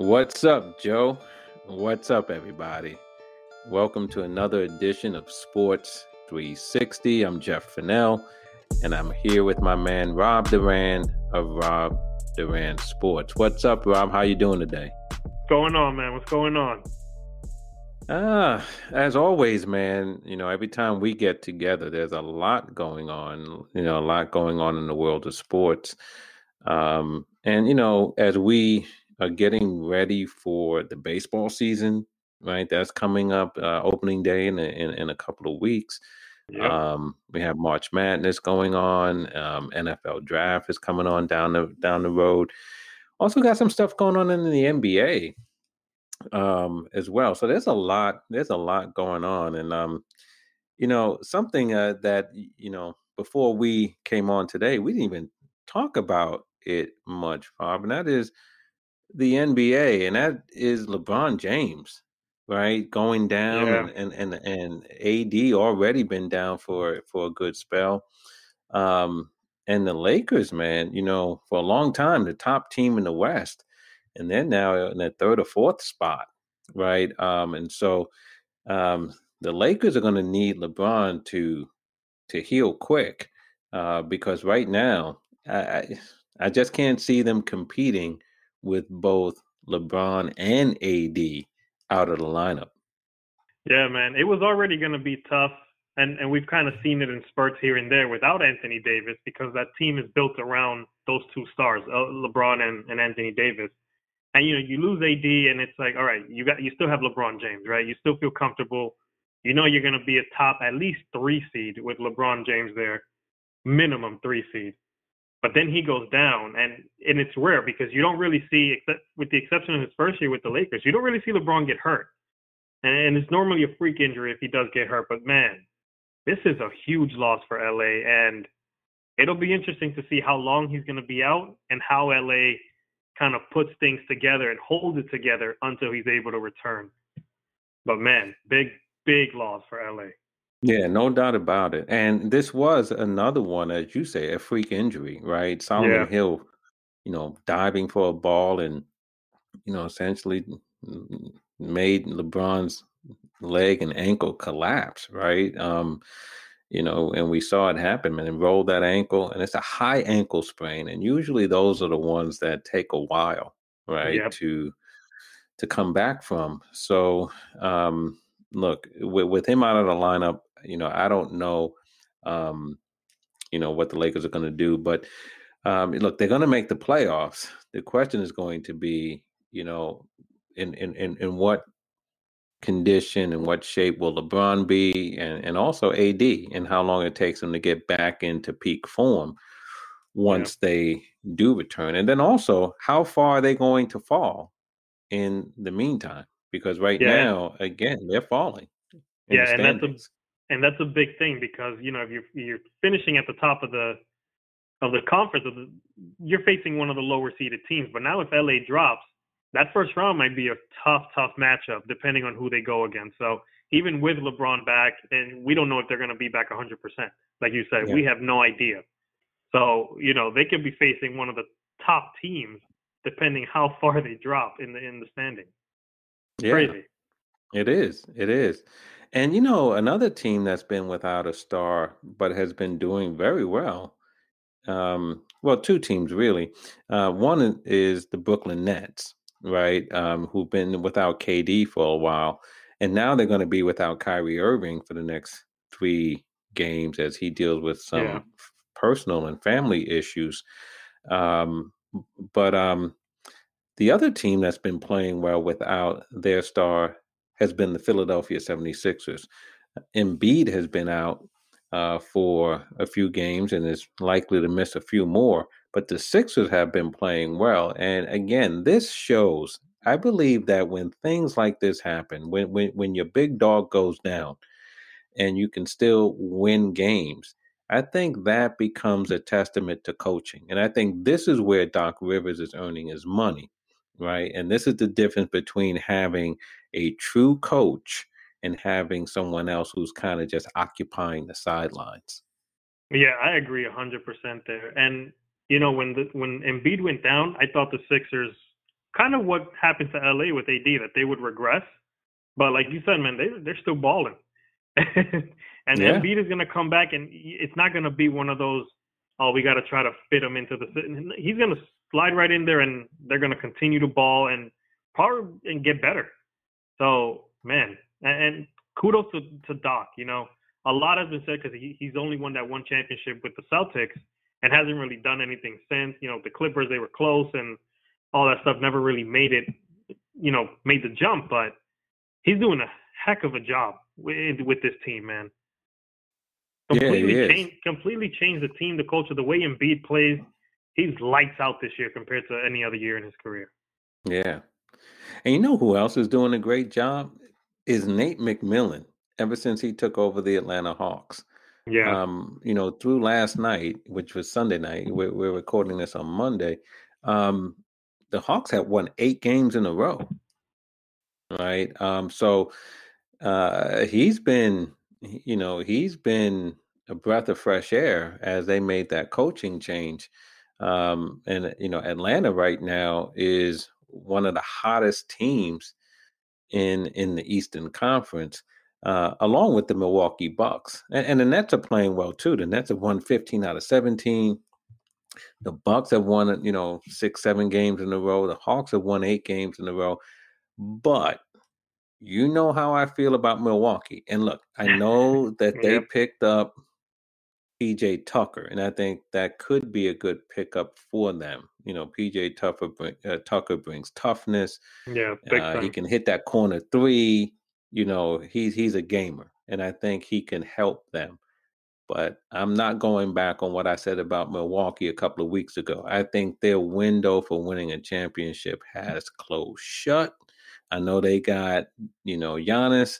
What's up, Joe? What's up, everybody? Welcome to another edition of Sports 360. I'm Jeff Fennell, and I'm here with my man Rob Duran of Rob Duran Sports. What's up, Rob? How you doing today? What's going on, man? What's going on? Ah, as always, man, you know, every time we get together, there's a lot going on, you know, a lot going on in the world of sports. Um, and, you know, as we are getting ready for the baseball season, right? That's coming up, uh, opening day in a, in, in a couple of weeks. Yep. Um, we have March Madness going on. Um, NFL draft is coming on down the down the road. Also got some stuff going on in the NBA um, as well. So there's a lot. There's a lot going on, and um, you know something uh, that you know before we came on today, we didn't even talk about it much, Bob, and that is the NBA, and that is LeBron James, right? Going down, Yeah. and and and, and AD already been down for for a good spell. Um, and the Lakers, man, you know, for a long time, the top team in the West, and they're now in the third or fourth spot, right? Um, and so um, the Lakers are going to need LeBron to to heal quick uh, because right now I, I I just can't see them competing with both LeBron and AD out of the lineup. Yeah, man. It was already going to be tough, and and we've kind of seen it in spurts here and there without Anthony Davis because that team is built around those two stars, uh, LeBron and, and Anthony Davis. And you know, you lose AD, and it's like, all right, you got you still have LeBron James, right? You still feel comfortable. You know, you're going to be a top at least three seed with LeBron James there, minimum three seed. But then he goes down, and and it's rare because you don't really see, except with the exception of his first year with the Lakers, you don't really see LeBron get hurt, and, and it's normally a freak injury if he does get hurt. But man, this is a huge loss for LA, and it'll be interesting to see how long he's going to be out and how LA kind of puts things together and holds it together until he's able to return. But man, big big loss for LA. Yeah, no doubt about it. And this was another one, as you say, a freak injury, right? Solomon Yeah, Hill, you know, diving for a ball and, you know, essentially made LeBron's leg and ankle collapse, right? Um, you know, and we saw it happen, man, and rolled that ankle, and it's a high ankle sprain. And usually those are the ones that take a while, right, yep, to to come back from. So um look, with, with him out of the lineup, you know, I don't know um, you know, what the Lakers are gonna do, but um look, they're gonna make the playoffs. The question is going to be, you know, in in in, in what condition and what shape will LeBron be and, and also AD and how long it takes them to get back into peak form once they do return. And then also how far are they going to fall in the meantime? Because right yeah, now, again, they're falling yeah, the and that's. And that's a big thing because you know if you're you're finishing at the top of the of the conference, of the, you're facing one of the lower seeded teams. But now if LA drops, that first round might be a tough, tough matchup depending on who they go against. So even with LeBron back, and we don't know if they're going to be back 100%. Like you said, Yeah. we have no idea. So you know they could be facing one of the top teams depending how far they drop in the in the standing. Yeah, crazy. it is. It is. And you know, another team that's been without a star but has been doing very well um, well, two teams really. Uh, one is the Brooklyn Nets, right? Um, who've been without KD for a while, and now they're going to be without Kyrie Irving for the next three games as he deals with some f- personal and family issues. Um, but um, the other team that's been playing well without their star has been the Philadelphia 76ers. Embiid has been out uh, for a few games and is likely to miss a few more, but the Sixers have been playing well. And again, this shows, I believe that when things like this happen, when, when, when your big dog goes down and you can still win games, I think that becomes a testament to coaching. And I think this is where Doc Rivers is earning his money, right? And this is the difference between having a true coach and having someone else who's kind of just occupying the sidelines. yeah, I agree 100% there. And you know when the when Embiid went down, I thought the Sixers kind of what happened to LA with AD that they would regress. But like you said, man, they they're still balling. and yeah. Embiid is going to come back, and it's not going to be one of those. Oh, we got to try to fit him into the. He's going to slide right in there, and they're going to continue to ball and probably and get better. So man, and, and kudos to, to Doc. You know, a lot has been said because he, he's only won that one championship with the Celtics and hasn't really done anything since. You know, the Clippers they were close and all that stuff never really made it. You know, made the jump, but he's doing a heck of a job with, with this team, man. Completely yeah, changed, completely changed the team, the culture, the way Embiid plays. He's lights out this year compared to any other year in his career. Yeah, and you know who else is doing a great job is Nate McMillan. Ever since he took over the Atlanta Hawks, yeah. Um, you know, through last night, which was Sunday night, we're, we're recording this on Monday. Um, the Hawks have won eight games in a row. Right. Um, so uh, he's been, you know, he's been a breath of fresh air as they made that coaching change. Um, and you know, Atlanta right now is one of the hottest teams in in the Eastern Conference, uh, along with the Milwaukee Bucks. And, and the Nets are playing well too. The Nets have won 15 out of 17. The Bucks have won, you know, six, seven games in a row. The Hawks have won eight games in a row. But you know how I feel about Milwaukee. And look, I know that they picked up PJ Tucker, and I think that could be a good pickup for them. You know, PJ Tucker, uh, Tucker brings toughness. Yeah, uh, he can hit that corner three. You know, he's he's a gamer, and I think he can help them. But I'm not going back on what I said about Milwaukee a couple of weeks ago. I think their window for winning a championship has closed shut. I know they got, you know, Giannis,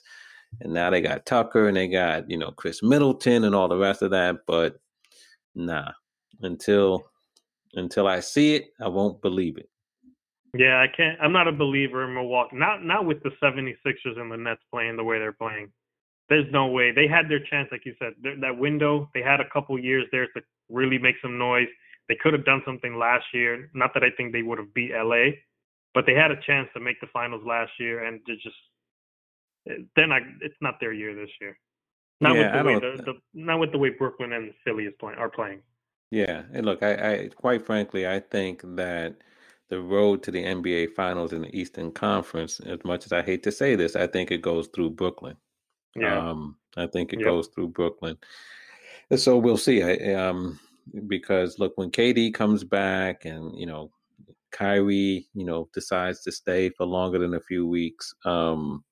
and now they got Tucker and they got, you know, Khris Middleton and all the rest of that. But nah, until until I see it, I won't believe it. Yeah, I can't I'm not a believer in Milwaukee. Not not with the 76ers and the Nets playing the way they're playing there's no way they had their chance, like you said, that window. They had a couple years there to really make some noise. They could have done something last year. Not that I think they would have beat LA, but they had a chance to make the finals last year, and they just then I it's not their year this year. Not yeah, with the way the, the, not with the way Brooklyn and Philly is playing are playing. Yeah, and look, I, I quite frankly, I think that the road to the NBA Finals in the Eastern Conference, as much as I hate to say this, I think it goes through Brooklyn. Yeah. Um, I think it goes through Brooklyn. So we'll see. I, um, because look, when KD comes back and you know Kyrie, you know, decides to stay for longer than a few weeks, um,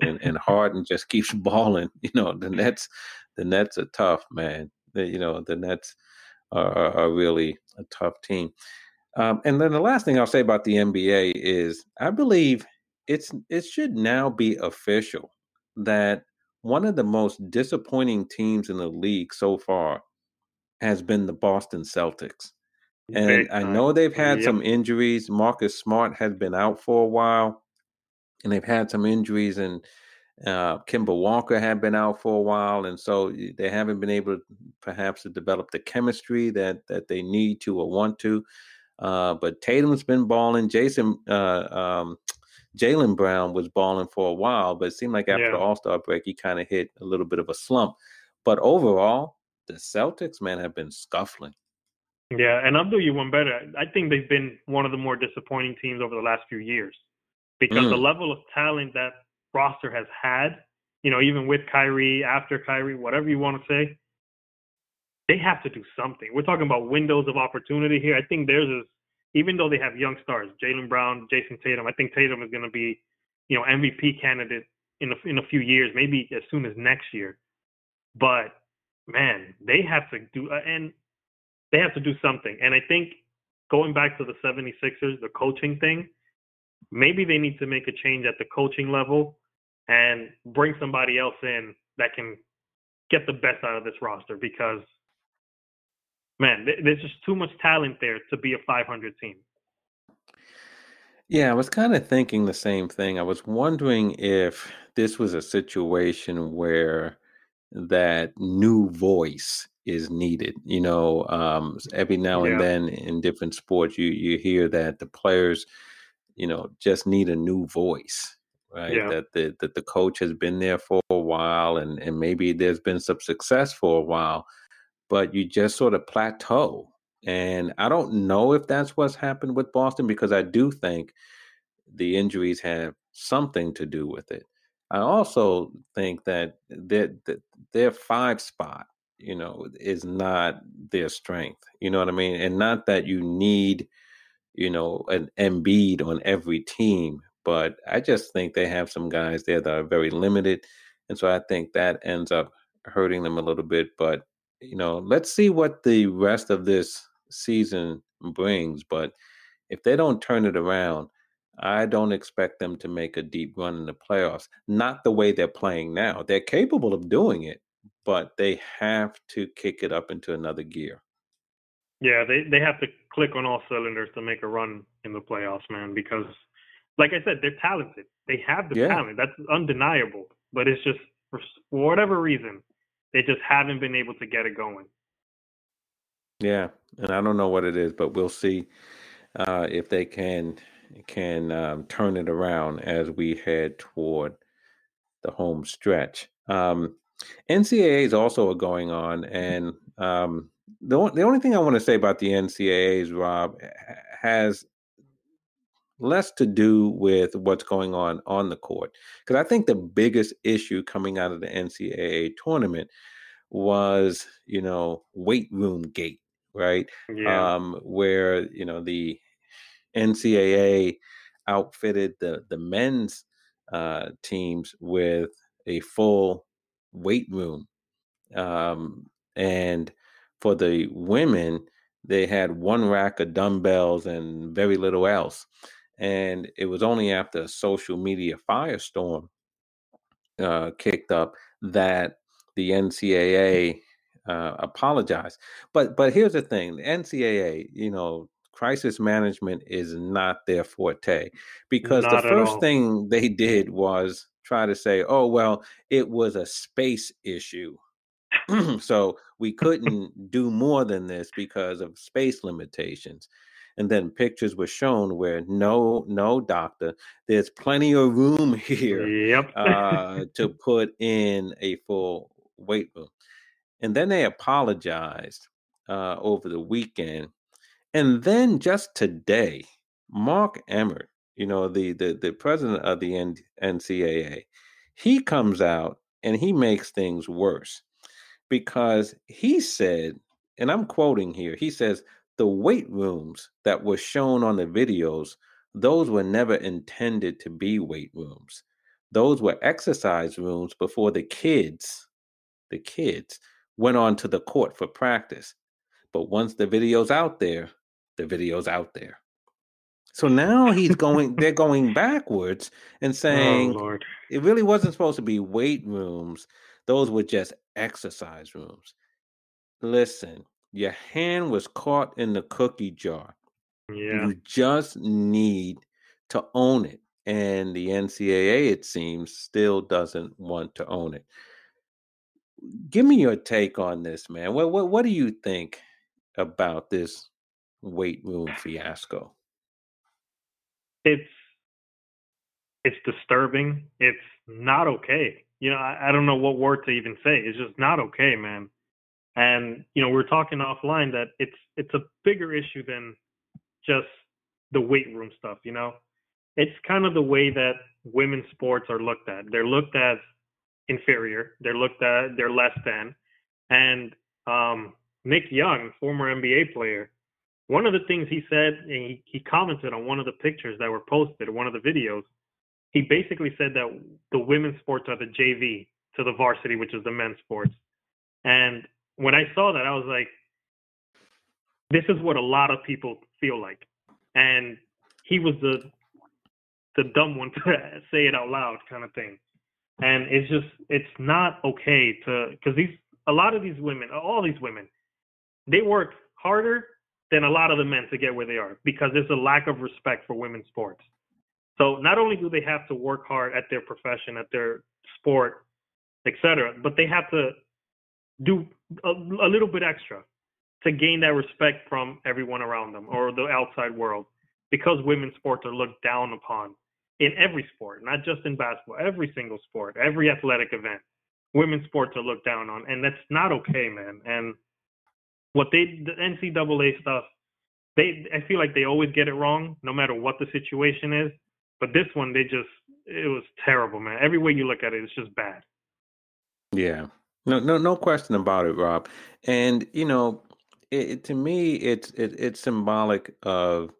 and, and Harden just keeps balling, you know, the Nets, the Nets are tough, man. The, you know, the Nets are, are really a tough team. Um, and then the last thing I'll say about the NBA is I believe it's it should now be official that one of the most disappointing teams in the league so far has been the Boston Celtics. And I know they've had yep. some injuries. Marcus Smart has been out for a while, and they've had some injuries, and uh, Kemba Walker had been out for a while, and so they haven't been able, to, perhaps, to develop the chemistry that that they need to or want to. Uh, but Tatum's been balling. Jason uh, um, Jaylen Brown was balling for a while, but it seemed like after yeah. the All Star break, he kind of hit a little bit of a slump. But overall, the Celtics, man, have been scuffling. Yeah, and I'll do you one better. I think they've been one of the more disappointing teams over the last few years because mm. the level of talent that roster has had, you know, even with Kyrie, after Kyrie, whatever you want to say, they have to do something. We're talking about windows of opportunity here. I think theirs is even though they have young stars, Jaylen Brown, Jayson Tatum, I think Tatum is going to be, you know, MVP candidate in a, in a few years, maybe as soon as next year. But man, they have to do and they have to do something. And I think going back to the 76ers, the coaching thing, maybe they need to make a change at the coaching level and bring somebody else in that can get the best out of this roster because man, there's just too much talent there to be a 500 team. Yeah, I was kind of thinking the same thing. I was wondering if this was a situation where that new voice is needed. You know, um, every now and yeah. then in different sports, you you hear that the players you know, just need a new voice, right? Yeah. That the that the coach has been there for a while, and and maybe there's been some success for a while, but you just sort of plateau. And I don't know if that's what's happened with Boston because I do think the injuries have something to do with it. I also think that their their five spot, you know, is not their strength. You know what I mean? And not that you need, you know, an Embiid on every team, but I just think they have some guys there that are very limited, and so I think that ends up hurting them a little bit. But you know, let's see what the rest of this season brings. But if they don't turn it around, I don't expect them to make a deep run in the playoffs. Not the way they're playing now. They're capable of doing it, but they have to kick it up into another gear. Yeah, they they have to click on all cylinders to make a run in the playoffs, man. Because, like I said, they're talented. They have the yeah. talent. That's undeniable. But it's just for, for whatever reason, they just haven't been able to get it going. Yeah, and I don't know what it is, but we'll see uh, if they can can um, turn it around as we head toward the home stretch. Um, NCAAs also going on, and um, the the only thing I want to say about the NCAAs, Rob, has less to do with what's going on on the court because I think the biggest issue coming out of the NCAA tournament was you know weight room gate, right? Yeah. Um, where you know the NCAA outfitted the the men's uh, teams with a full weight room, um, and for the women, they had one rack of dumbbells and very little else. And it was only after a social media firestorm uh, kicked up that the NCAA uh, apologized. But but here's the thing: the NCAA, you know, crisis management is not their forte because not the first thing they did was try to say, oh, well, it was a space issue. so we couldn't do more than this because of space limitations. And then pictures were shown where no, no, doctor, there's plenty of room here yep. uh, to put in a full weight room. And then they apologized uh, over the weekend and then just today, Mark Emmert, you know, the the, the president of the N- NCAA, he comes out and he makes things worse because he said, and I'm quoting here, he says, the weight rooms that were shown on the videos, those were never intended to be weight rooms. Those were exercise rooms before the kids, the kids went on to the court for practice. But once the video's out there, the videos out there. So now he's going, they're going backwards and oh, saying oh, it really wasn't supposed to be weight rooms. Those were just exercise rooms. Listen, your hand was caught in the cookie jar. Yeah. You just need to own it. And the NCAA, it seems, still doesn't want to own it. Give me your take on this, man. What what, what do you think about this weight room fiasco? It's it's disturbing. It's not okay. You know, I, I don't know what word to even say. It's just not okay, man. And you know, we are talking offline that it's it's a bigger issue than just the weight room stuff. You know, it's kind of the way that women's sports are looked at. They're looked at inferior. They're looked at they're less than. And um, Nick Young, former NBA player, one of the things he said, he, he commented on one of the pictures that were posted, one of the videos. He basically said that the women's sports are the JV to the varsity, which is the men's sports. And when I saw that, I was like, this is what a lot of people feel like. And he was the the dumb one to say it out loud kind of thing. And it's just it's not okay to because these a lot of these women, all these women, they work harder than a lot of the men to get where they are because there's a lack of respect for women's sports. So not only do they have to work hard at their profession, at their sport, etc., but they have to do a, a, little bit extra to gain that respect from everyone around them or the outside world. because women's sports are looked down upon in every sport, not just in basketball, every single sport, every athletic event. Women's sports are looked down on, and that's not okay, man. And what they, the NCAA stuff, they, I feel like they always get it wrong, no matter what the situation is. But this one, they just, it was terrible, man. Every way you look at it, it's just bad. Yeah, no, no, no question about it, Rob. And you know, it, to me, it's it, it's symbolic of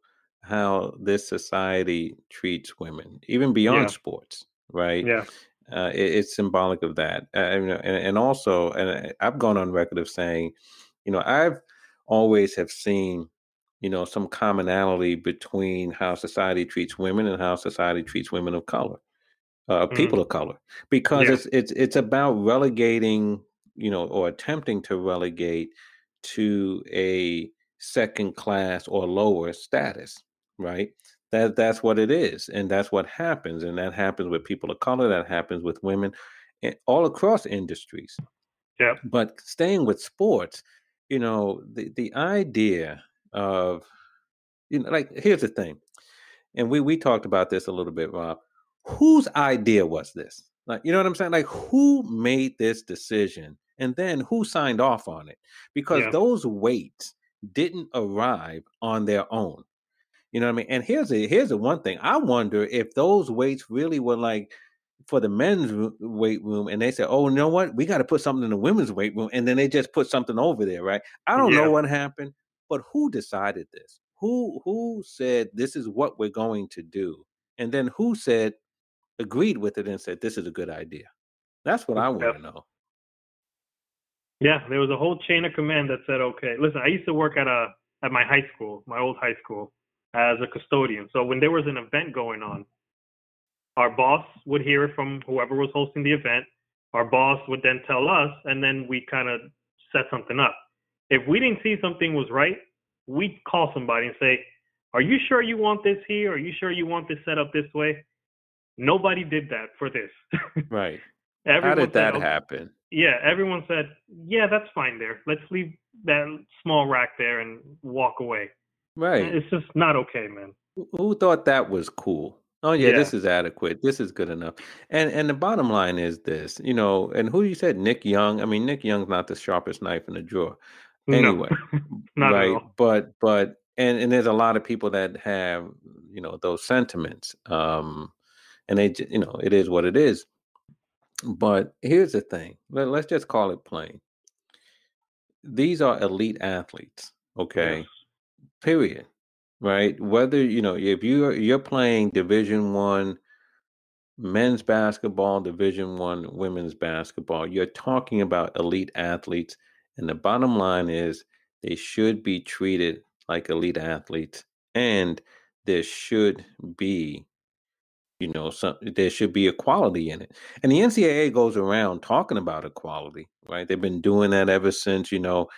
how this society treats women, even beyond yeah. sports, right? Yeah. Uh, it, it's symbolic of that, uh, and, and also, and I've gone on record of saying, you know, I've always have seen, you know, some commonality between how society treats women and how society treats women of color, uh, mm. people of color, because yeah. it's it's it's about relegating, you know, or attempting to relegate to a second class or lower status right? That that's what it is, and that's what happens, and that happens with people of color. That happens with women, and eh, all across industries. Yeah. But staying with sports, you know, the the idea of, you know, like here's the thing, and we we talked about this a little bit, Rob. Whose idea was this? Like, you know what I'm saying? Like, who made this decision, and then who signed off on it? Because yeah. those weights didn't arrive on their own. You know what I mean? And here's a here's the one thing. I wonder if those weights really were like for the men's weight room, and they said, "Oh, you know what? We got to put something in the women's weight room," and then they just put something over there, right? I don't yeah. know what happened, but who decided this? Who who said this is what we're going to do, and then who said agreed with it and said this is a good idea? That's what I want to know. Yeah, there was a whole chain of command that said, "Okay, listen." I used to work at a at my high school, my old high school, as a custodian. So when there was an event going on, our boss would hear it from whoever was hosting the event. Our boss would then tell us, and then we kind of set something up. If we didn't see something was right, we'd call somebody and say, "Are you sure you want this here? Are you sure you want this set up this way?" Nobody did that for this. right. Everyone How did said, that happen? Yeah, everyone said, "Yeah, that's fine there. Let's leave that small rack there and walk away." Right. It's just not okay, man. Who thought that was cool? Oh yeah, yeah, this is adequate. This is good enough. And and the bottom line is this, you know, and who you said Nick Young? I mean, Nick Young's not the sharpest knife in the drawer. Anyway, no, right? But but and and there's a lot of people that have you know those sentiments. Um, and they you know it is what it is. But here's the thing. Let, let's just call it plain. These are elite athletes. Okay. Yes period right? Whether you know if you you're playing division one men's basketball division one women's basketball you're talking about elite athletes and the bottom line is they should be treated like elite athletes and there should be you know some there should be equality in it. And the ncaa goes around talking about equality right? They've been doing that ever since you know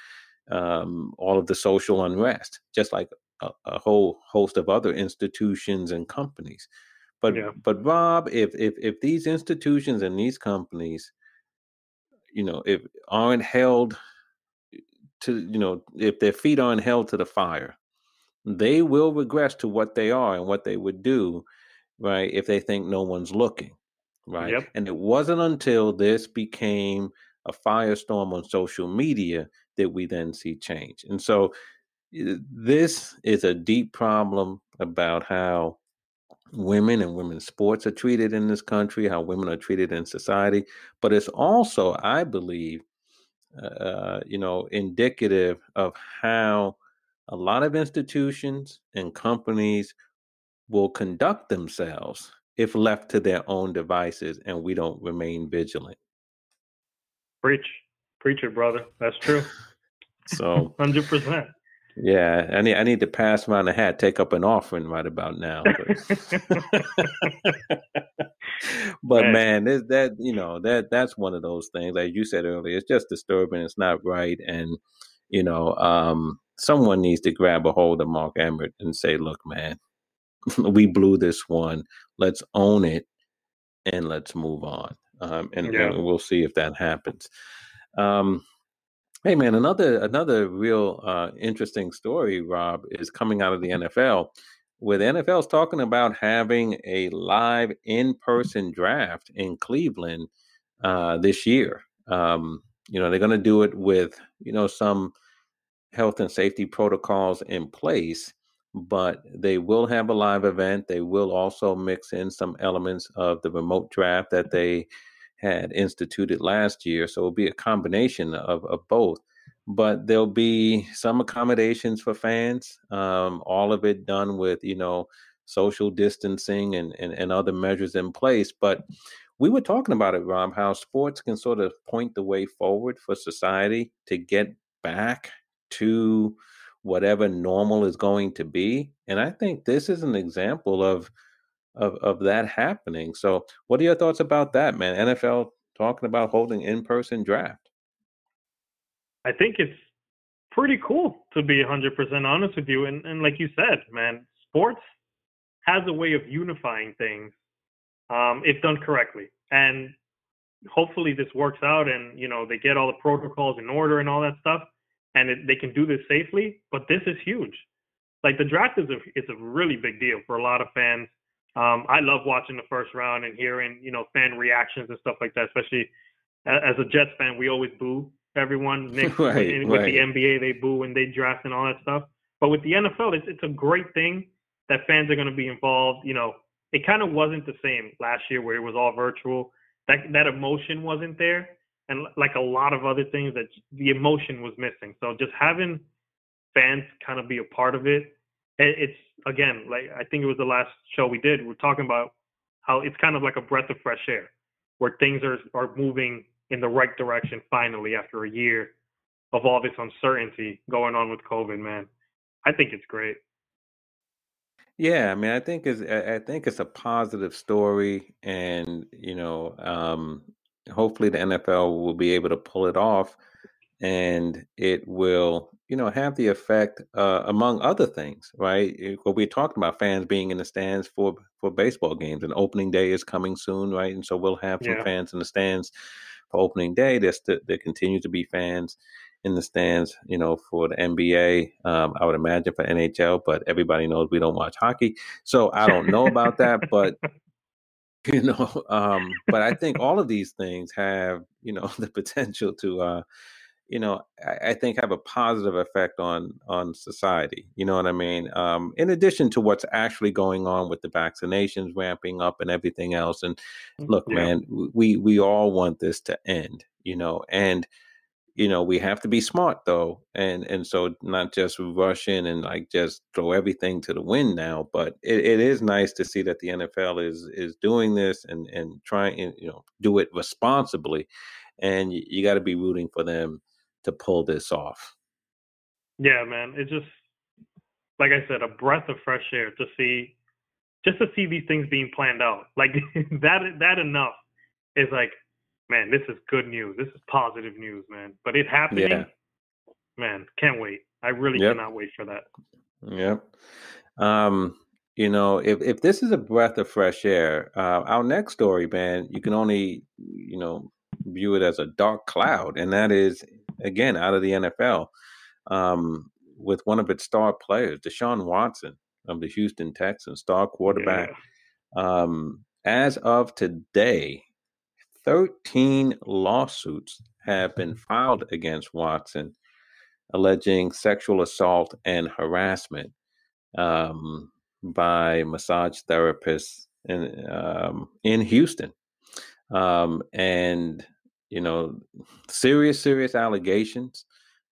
um, all of the social unrest, just like a, a, whole host of other institutions and companies. But yeah. but Rob, if if if these institutions and these companies, you know, if aren't held eh, to you know, if their feet aren't held to the fire, they will regress to what they are and what they would do, right? If they think no one's looking, right? Yep. And it wasn't until this became a firestorm on social media that we then see change. And so this is a deep problem about how women and women's sports are treated in this country, how women are treated in society. But it's also, I believe, uh, you know, indicative of how a lot of institutions and companies will conduct themselves if left to their own devices and we don't remain vigilant. Preach, preach it, brother. That's true. So hundred percent. Yeah, I need I need to pass around a hat, take up an offering right about now. But, but man, that you know that that's one of those things. Like you said earlier, it's just disturbing. It's not right, and you know, um, someone needs to grab a hold of Mark Emmert and say, "Look, man, we blew this one. Let's own it, and let's move on." Um, and, yeah. and, we'll see if that happens. Um, hey, man, another another real uh, interesting story, Rob, is coming out of the NFL. with NFL's talking about having a live in-person draft in Cleveland uh, this year. Um, you know, they're going to do it with you know some health and safety protocols in place, but they will have a live event. They will also mix in some elements of the remote draft that they had instituted last year. So it'll be a combination of, of both. But there'll be some accommodations for fans, um, all of it done with, you know, social distancing and, and, and other measures in place. But we were talking about it, Rob, how sports can sort of point the way forward for society to get back to whatever normal is going to be. And I think this is an example of of of that happening. So, what are your thoughts about that, man? NFL talking about holding in-person draft. I think it's pretty cool to be 100% honest with you and and like you said, man, sports has a way of unifying things um, if done correctly. And hopefully this works out and you know they get all the protocols in order and all that stuff and it, they can do this safely. But this is huge. Like the draft is a it's a really big deal for a lot of fans. Um, I love watching the first round and hearing you know fan reactions and stuff like that. Especially as a Jets fan, we always boo everyone. Nick, right, with right. the NBA, they boo when they draft and all that stuff. But with the NFL, it's it's a great thing that fans are going to be involved. You know, it kind of wasn't the same last year where it was all virtual. That that emotion wasn't there and like a lot of other things that the emotion was missing. So just having fans kind of be a part of it, it's again like I think it was the last show we did. We're talking about how it's kind of like a breath of fresh air, where things are are moving in the right direction finally after a year of all this uncertainty going on with COVID. Man, I think it's great. Yeah, I mean, I think it's I think it's a positive story, and you know, um, hopefully the NFL will be able to pull it off and it will, you know, have the effect uh, among other things, right? What we're talking about fans being in the stands for for baseball games and opening day is coming soon, right? And so we'll have some yeah. fans in the stands for opening day. There's st- there continue to be fans in the stands, you know, for the NBA. Um, I would imagine for NHL, but everybody knows we don't watch hockey, so I don't know about that. But you know um but i think all of these things have you know the potential to uh you know I, I, think have a positive effect on on society you know what i mean um in addition to what's actually going on with the vaccinations ramping up and everything else and mm, look yeah. man we we all want this to end you know and you know we have to be smart though and and so not just rush in and like just throw everything to the wind now but it, it is nice to see that the nfl is is doing this and and trying you know do it responsibly and you, you got to be rooting for them to pull this off yeah man it's just like i said a breath of fresh air to see just to see these things being planned out like that that enough is like man, this is good news. This is positive news, man. But it happening, yeah. man, can't wait. I really yep. cannot wait for that. Yep. Um, you know, if if this is a breath of fresh air, uh, our next story, man, you can only, you know, view it as a dark cloud, and that is again out of the NFL, um, with one of its star players, Deshaun Watson of the Houston Texans, star quarterback. Yeah. Um, as of today, 13 lawsuits have been filed against Watson alleging sexual assault and harassment um, by massage therapists in, um, in Houston. Um, and, you know, serious, serious allegations.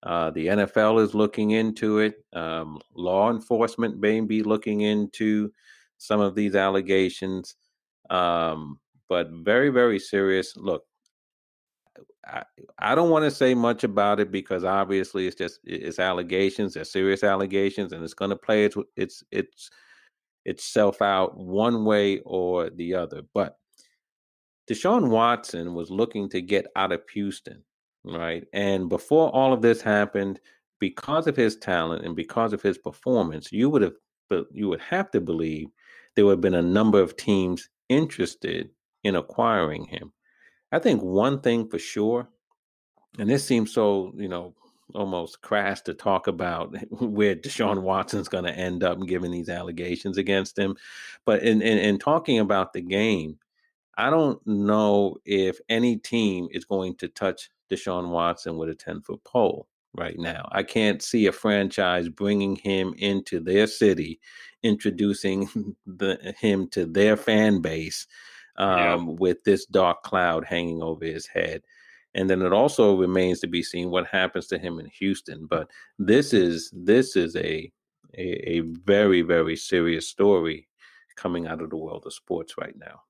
Uh, the NFL is looking into it. Um, law enforcement may be looking into some of these allegations. Um, but very, very serious. Look, I, I don't want to say much about it because obviously it's just it's allegations, they're serious allegations, and it's going to play its its its itself out one way or the other. But Deshaun Watson was looking to get out of Houston, right? And before all of this happened, because of his talent and because of his performance, you would have but you would have to believe there would have been a number of teams interested in acquiring him. I think one thing for sure, and this seems so, you know, almost crass to talk about where Deshaun Watson's going to end up given these allegations against him. But in, in, in talking about the game, I don't know if any team is going to touch Deshaun Watson with a 10 foot pole right now. I can't see a franchise bringing him into their city, introducing the, him to their fan base um, yeah. with this dark cloud hanging over his head. And then it also remains to be seen what happens to him in Houston. But this is this is a a, a very very serious story coming out of the world of sports right now.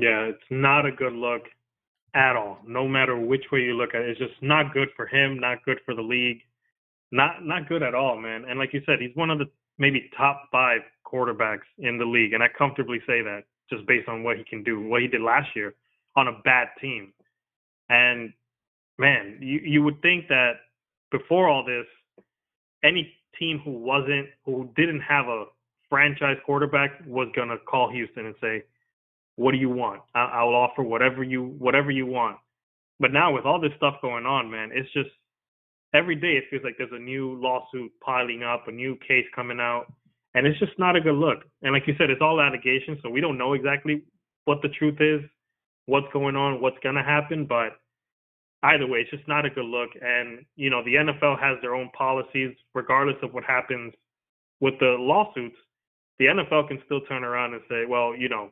Yeah, it's not a good look at all. No matter which way you look at it, it's just not good for him, not good for the league, not not good at all, man. And like you said, he's one of the maybe top five quarterbacks in the league, and I comfortably say that just based on what he can do, what he did last year on a bad team. And man, you you would think that before all this, any team who wasn't who didn't have a franchise quarterback was gonna call Houston and say, what do you want? I- will offer whatever you whatever you want. But now with all this stuff going on, man, it's just every day it feels like there's a new lawsuit piling up, a new case coming out, and it's just not a good look. And like you said, it's all allegations, so we don't know exactly what the truth is, what's going on, what's gonna happen. But either way, it's just not a good look. And you know, the NFL has their own policies, regardless of what happens with the lawsuits. The NFL can still turn around and say, well, you know,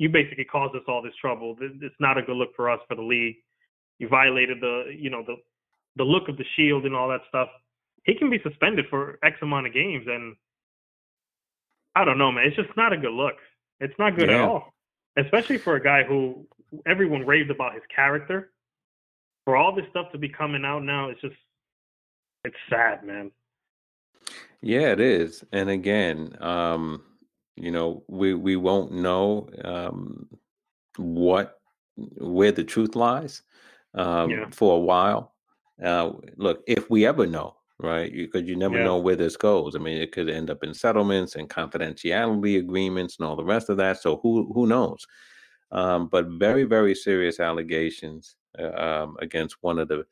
you basically caused us all this trouble. It's not a good look for us for the league. You violated the, you know, the the look of the shield and all that stuff. He can be suspended for X amount of games, and I don't know, man. It's just not a good look. It's not good yeah. at all, especially for a guy who everyone raved about his character. For all this stuff to be coming out now, it's just it's sad, man. Yeah, it is. And again, um, you know, we we won't know um, what where the truth lies um, yeah. for a while. Uh, look, if we ever know, right? Because you, you never yeah. know where this goes. I mean, it could end up in settlements and confidentiality agreements and all the rest of that. So who who knows? Um, but very very serious allegations uh, um, against one of the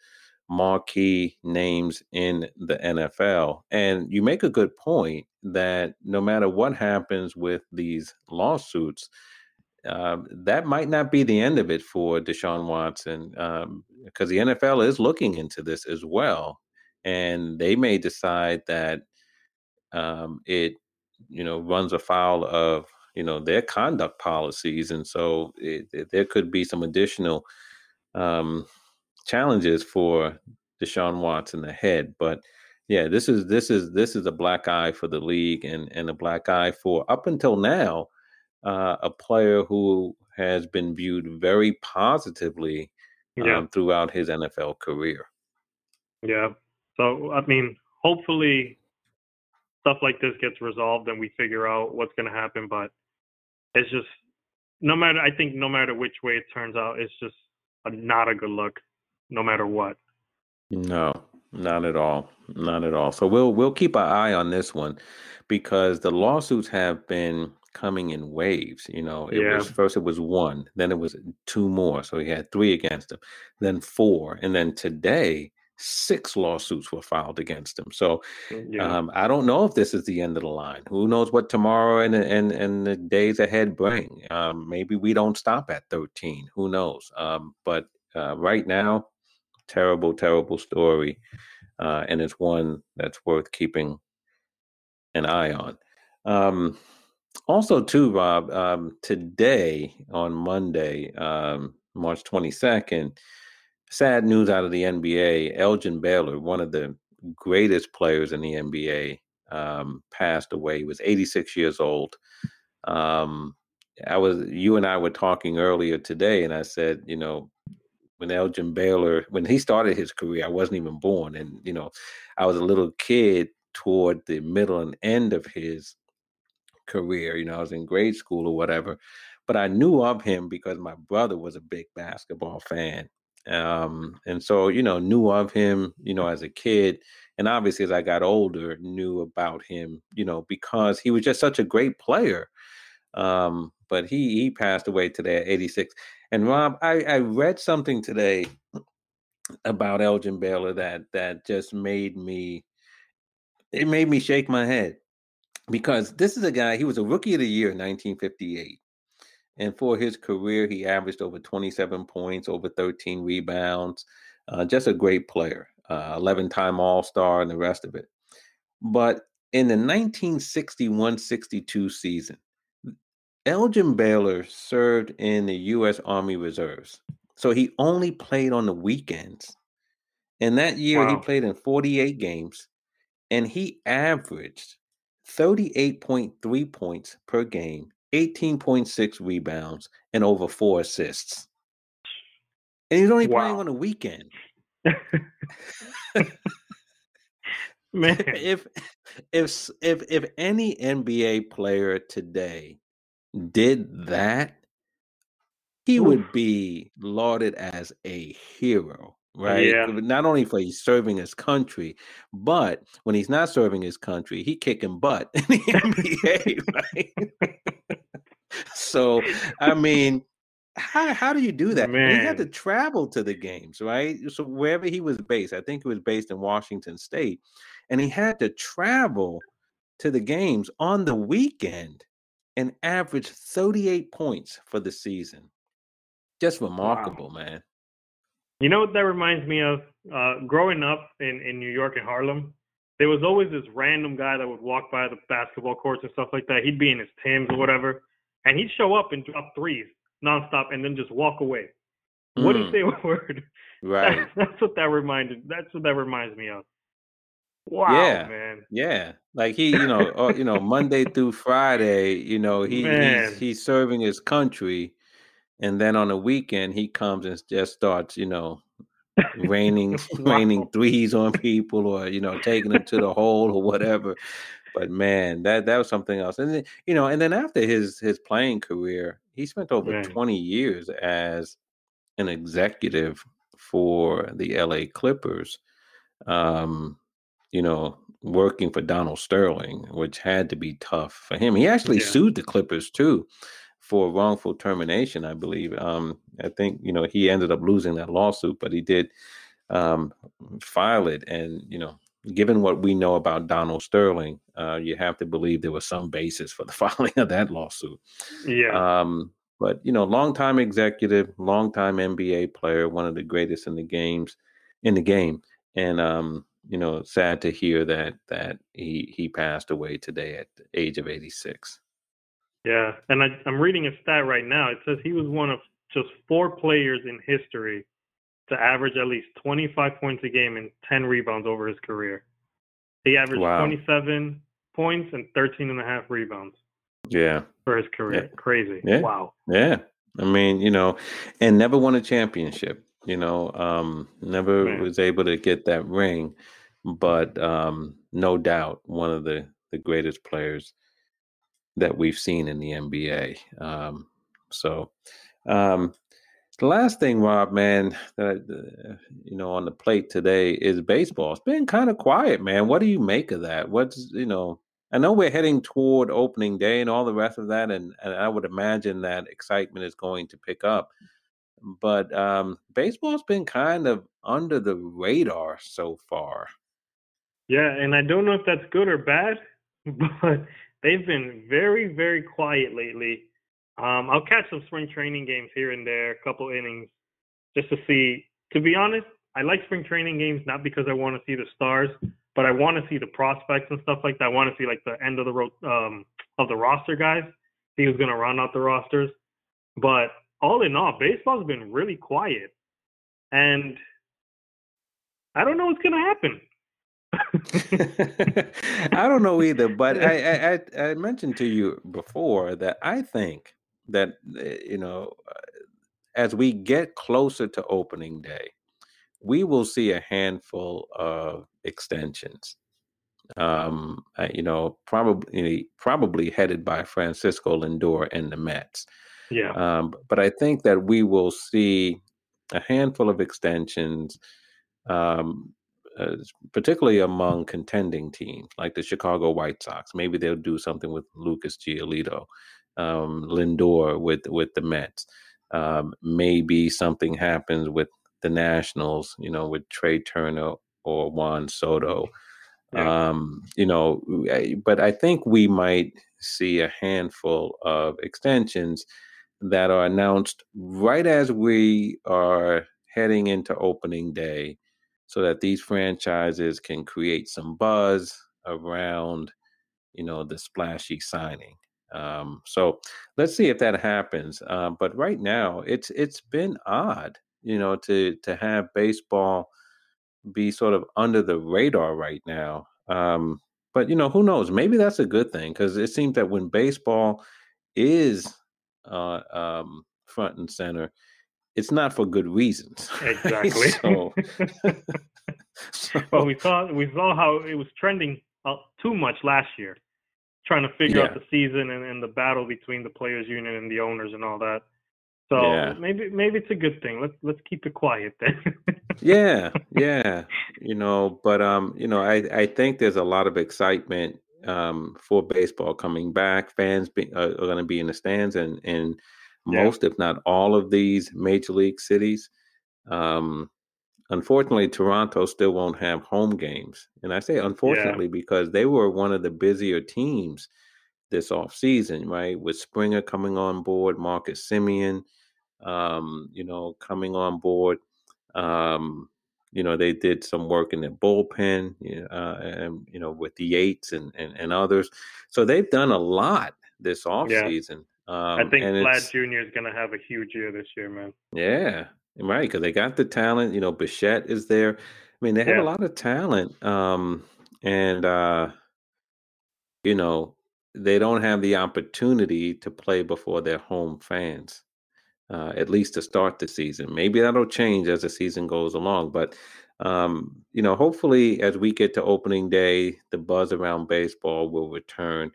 marquee names in the NFL. And you make a good point that no matter what happens with these lawsuits, uh, that might not be the end of it for Deshaun Watson um, because the NFL is looking into this as well. And they may decide that um, it, you know, runs afoul of, you know, their conduct policies. And so it, it, there could be some additional um, challenges for Deshaun Watson ahead. But yeah, this is this is this is a black eye for the league and and a black eye for up until now uh, a player who has been viewed very positively yeah. um, throughout his NFL career. Yeah. So I mean, hopefully stuff like this gets resolved and we figure out what's going to happen. But it's just no matter. I think no matter which way it turns out, it's just a, not a good look, no matter what. No, not at all. Not at all. So we'll we'll keep our eye on this one because the lawsuits have been coming in waves. You know, it yeah. was first it was one, then it was two more. So he had three against him, then four, and then today six lawsuits were filed against him. So yeah. um, I don't know if this is the end of the line. Who knows what tomorrow and and and the days ahead bring? Um, maybe we don't stop at thirteen. Who knows? Um, but uh, right now, terrible, terrible story, uh, and it's one that's worth keeping an eye on. Um, also, too, Rob, um, today on Monday, um, March 22nd, sad news out of the NBA. Elgin Baylor, one of the greatest players in the NBA, um, passed away. He was 86 years old. Um, I was you and I were talking earlier today, and I said, you know, when Elgin Baylor, when he started his career, I wasn't even born. And, you know, I was a little kid toward the middle and end of his career. You know, I was in grade school or whatever. But I knew of him because my brother was a big basketball fan. Um, and so, you know, knew of him, you know, as a kid. And obviously, as I got older, knew about him, you know, because he was just such a great player. Um, but he he passed away today at 86. And Rob, I, I read something today about Elgin Baylor that that just made me it made me shake my head because this is a guy he was a rookie of the year in 1958 and for his career he averaged over 27 points over 13 rebounds uh, just a great player 11 uh, time all-star and the rest of it. But in the 1961-62 season elgin baylor served in the u.s army reserves so he only played on the weekends. And that year wow. he played in 48 games and he averaged 38.3 points per game, 18.6 rebounds, and over four assists. And he's only wow. playing on the weekend. Man. If if if if any NBA player today did that, he Oof. would be lauded as a hero, right? Yeah. Not only for he's serving his country, but when he's not serving his country, he kicking butt in the NBA, right? so, I mean, how how do you do that? Man. he had to travel to the games, right? So wherever he was based, I think he was based in Washington State, and he had to travel to the games on the weekend and averaged 38 points for the season. Just remarkable, wow. man. You know what that reminds me of? Uh, growing up in, in New York and Harlem, there was always this random guy that would walk by the basketball courts and stuff like that. He'd be in his Tims or whatever, and he'd show up and drop threes nonstop and then just walk away. Mm. Wouldn't say a word. Right. That, that's what that reminded. That's what that reminds me of. Wow, yeah, man. Yeah, like he, you know, uh, you know, Monday through Friday, you know, he he's, he's serving his country, and then on the weekend he comes and just starts, you know, raining wow. raining threes on people or you know taking them to the hole or whatever. But man, that that was something else. And then, you know, and then after his his playing career, he spent over man. 20 years as an executive for the LA Clippers. Um, you know, working for Donald Sterling, which had to be tough for him. He actually yeah. sued the Clippers too for wrongful termination, I believe. Um, I think you know he ended up losing that lawsuit, but he did um, file it. And you know, given what we know about Donald Sterling, uh, you have to believe there was some basis for the filing of that lawsuit. Yeah. Um, but you know, longtime executive, longtime NBA player, one of the greatest in the games in the game, and um, you know, sad to hear that that he he passed away today at the age of 86. Yeah, and I, I'm reading a stat right now. It says he was one of just four players in history to average at least 25 points a game and 10 rebounds over his career. He averaged wow. 27 points and 13 and a half rebounds. Yeah. For his career. Yeah. Crazy. Yeah. Wow. Yeah. I mean, you know, and never won a championship, you know, um, never Man. was able to get that ring, but um, no doubt one of the, the greatest players that we've seen in the NBA. Um, so, um, the last thing, Rob, man, that you know on the plate today is baseball. It's been kind of quiet, man. What do you make of that? What's you know? I know we're heading toward opening day and all the rest of that, and, and I would imagine that excitement is going to pick up. But um, baseball's been kind of under the radar so far. Yeah, and I don't know if that's good or bad, but they've been very, very quiet lately. Um, I'll catch some spring training games here and there, a couple innings, just to see. To be honest, I like spring training games not because I want to see the stars, but I want to see the prospects and stuff like that. I want to see like the end of the road um, of the roster guys. See who's going to run out the rosters. But all in all, baseball's been really quiet, and I don't know what's going to happen. I don't know either, but I, I I mentioned to you before that I think that eh, you know uh, as we get closer to opening day, we will see a handful of extensions. Um, you know, probably probably headed by Francisco Lindor and the Mets. Yeah. Um, but I think that we will see a handful of extensions. Um, uh, particularly among contending teams like the Chicago White Sox. Maybe they'll do something with Lucas Giolito, um, Lindor with with the Mets. Um, maybe something happens with the Nationals, you know, with Trea Turner or Juan Soto. Yeah. Um, you know, but I think we might see a handful of extensions that are announced right as we are heading into opening day so that these franchises can create some buzz around you know the splashy signing. Um, so let's see if that happens um, but right now it's it's been odd you know to to have baseball be sort of under the radar right now um, but you know who knows? Maybe that's a good thing because it seems that when baseball is uh, um, front and center it's not for good reasons. Exactly. so, so, well, we saw we saw how it was trending too much last year, trying to figure yeah. out the season and, and the battle between the players' union and the owners and all that. So yeah. maybe maybe it's a good thing. Let's let's keep it quiet then. yeah, yeah. You know, but um, you know, I I think there's a lot of excitement um for baseball coming back. Fans be, uh, are going to be in the stands and and most, if not all, of these major league cities. Um, unfortunately, Toronto still won't have home games. And I say unfortunately yeah. because they were one of the busier teams this offseason, right? With Springer coming on board, Marcus Semien, um, you know, coming on board. Um, you know, they did some work in the bullpen, uh, and, you know, with the Yates and, and, and others. So they've done a lot this offseason. Um, I think Vlad Jr. is going to have a huge year this year, man. Yeah, right. Because they got the talent. You know, Bichette is there. I mean, they have yeah. a lot of talent. Um, and uh, you know, they don't have the opportunity to play before their home fans. Uh, at least to start the season. Maybe that'll change as the season goes along. But um, you know, hopefully, as we get to opening day, the buzz around baseball will return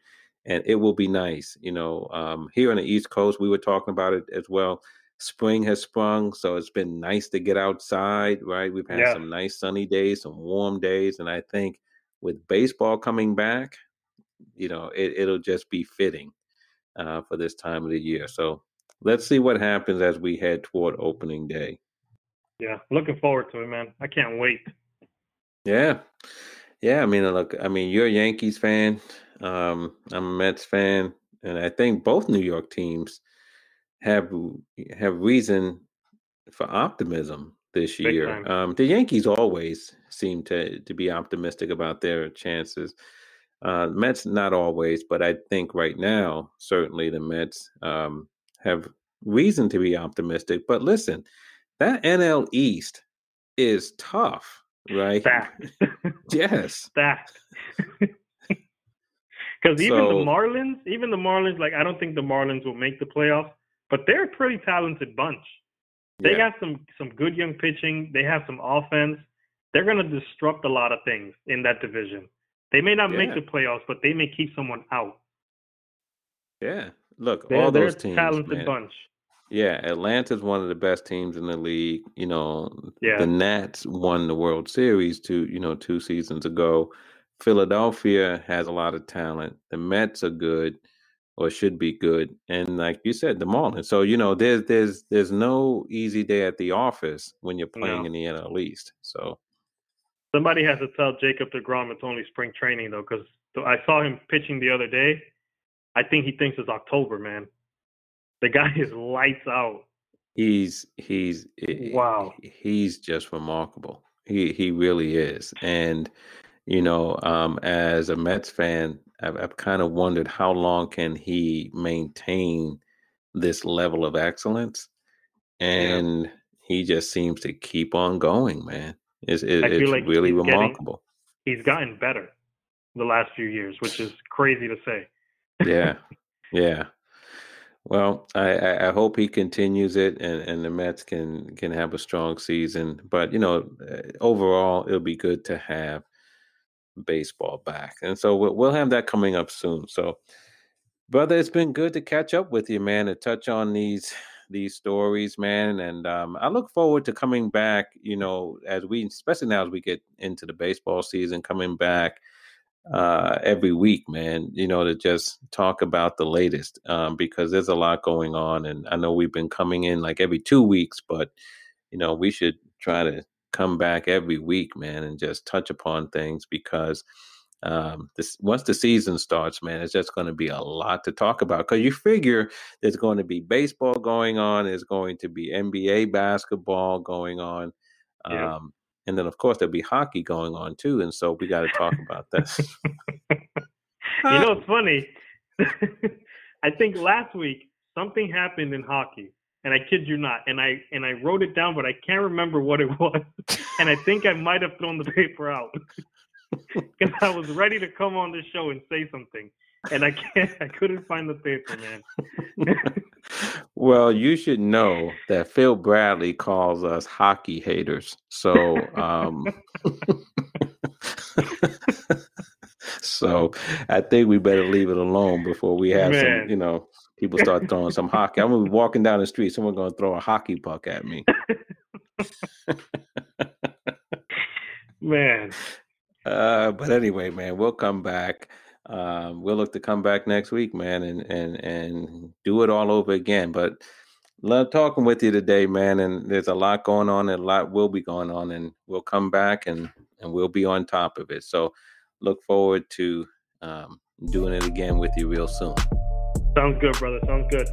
and it will be nice. You know, um, here on the East Coast, we were talking about it as well. Spring has sprung, so it's been nice to get outside, right? We've had yeah. some nice sunny days, some warm days, and I think with baseball coming back, you know, it, will just be fitting uh, for this time of the year. So let's see what happens as we head toward opening day. Yeah, looking forward to it, man. I can't wait. Yeah, yeah. I mean, look, I mean, you're a Yankees fan. Um, I'm a Mets fan, and I think both New York teams have have reason for optimism this Big year. Um, the Yankees always seem to to be optimistic about their chances. Uh, Mets not always, but I think right now certainly the Mets um, have reason to be optimistic. But listen, that NL East is tough, right? Fact. yes. Fact. Because even so, the Marlins, even the Marlins, like I don't think the Marlins will make the playoffs, but they're a pretty talented bunch. They yeah. got some some good young pitching. They have some offense. They're gonna disrupt a lot of things in that division. They may not yeah. make the playoffs, but they may keep someone out. Yeah, look, they're, all those teams, talented man. bunch. Yeah, Atlanta's one of the best teams in the league. You know, yeah. the Nats won the World Series two, you know, two seasons ago. Philadelphia has a lot of talent. The Mets are good or should be good. And like you said, the Marlins. So, you know, there's there's there's no easy day at the office when you're playing no. in the NL East. So somebody has to tell Jacob deGrom it's only spring training though, because I saw him pitching the other day. I think he thinks it's October, man. The guy is lights out. He's he's wow. He's just remarkable. He he really is. And you know, um, as a Mets fan, I've, I've kind of wondered how long can he maintain this level of excellence, and yeah. he just seems to keep on going, man. It's, it, it's like really remarkable. Getting, he's gotten better the last few years, which is crazy to say. yeah, yeah. Well, I, I hope he continues it, and, and the Mets can can have a strong season. But you know, eh, overall, it'll be good to have baseball back. And so we'll, have that coming up soon. So, brother, it's been good to catch up with you, man, to touch on these these stories, man. And um, I look forward to coming back. You know, as we, especially now as we get into the baseball season, coming back uh, every week, man. You know, to just talk about the latest um, because there's a lot going on, and I know we've been coming in like every two weeks, but you know, we should try to come back every week, man, and just touch upon things because um, this once the season starts, man, it's just going to be a lot to talk about because you figure there's going to be baseball going on, there's going to be NBA basketball going on, yeah. um, and then of course there'll be hockey going on too, and so we got to talk about this. you know, it's funny. I think last week something happened in hockey, and I kid you not, and I and I wrote it down, but I can't remember what it was, and I think I might have thrown the paper out because I was ready to come on the show and say something, and I can't. I couldn't find the paper, man. well, you should know that Phil Bradley calls us hockey haters. So, um, so I think we better leave it alone before we have man. some, you know, people start throwing some hockey. I'm gonna be walking down the street, someone gonna throw a hockey puck at me. man. Uh, but anyway, man, we'll come back. Um, we'll look to come back next week, man, and and and do it all over again. But love talking with you today, man. And there's a lot going on, and a lot will be going on, and we'll come back and and we'll be on top of it. So look forward to um, doing it again with you real soon. Sounds good, brother. Sounds good.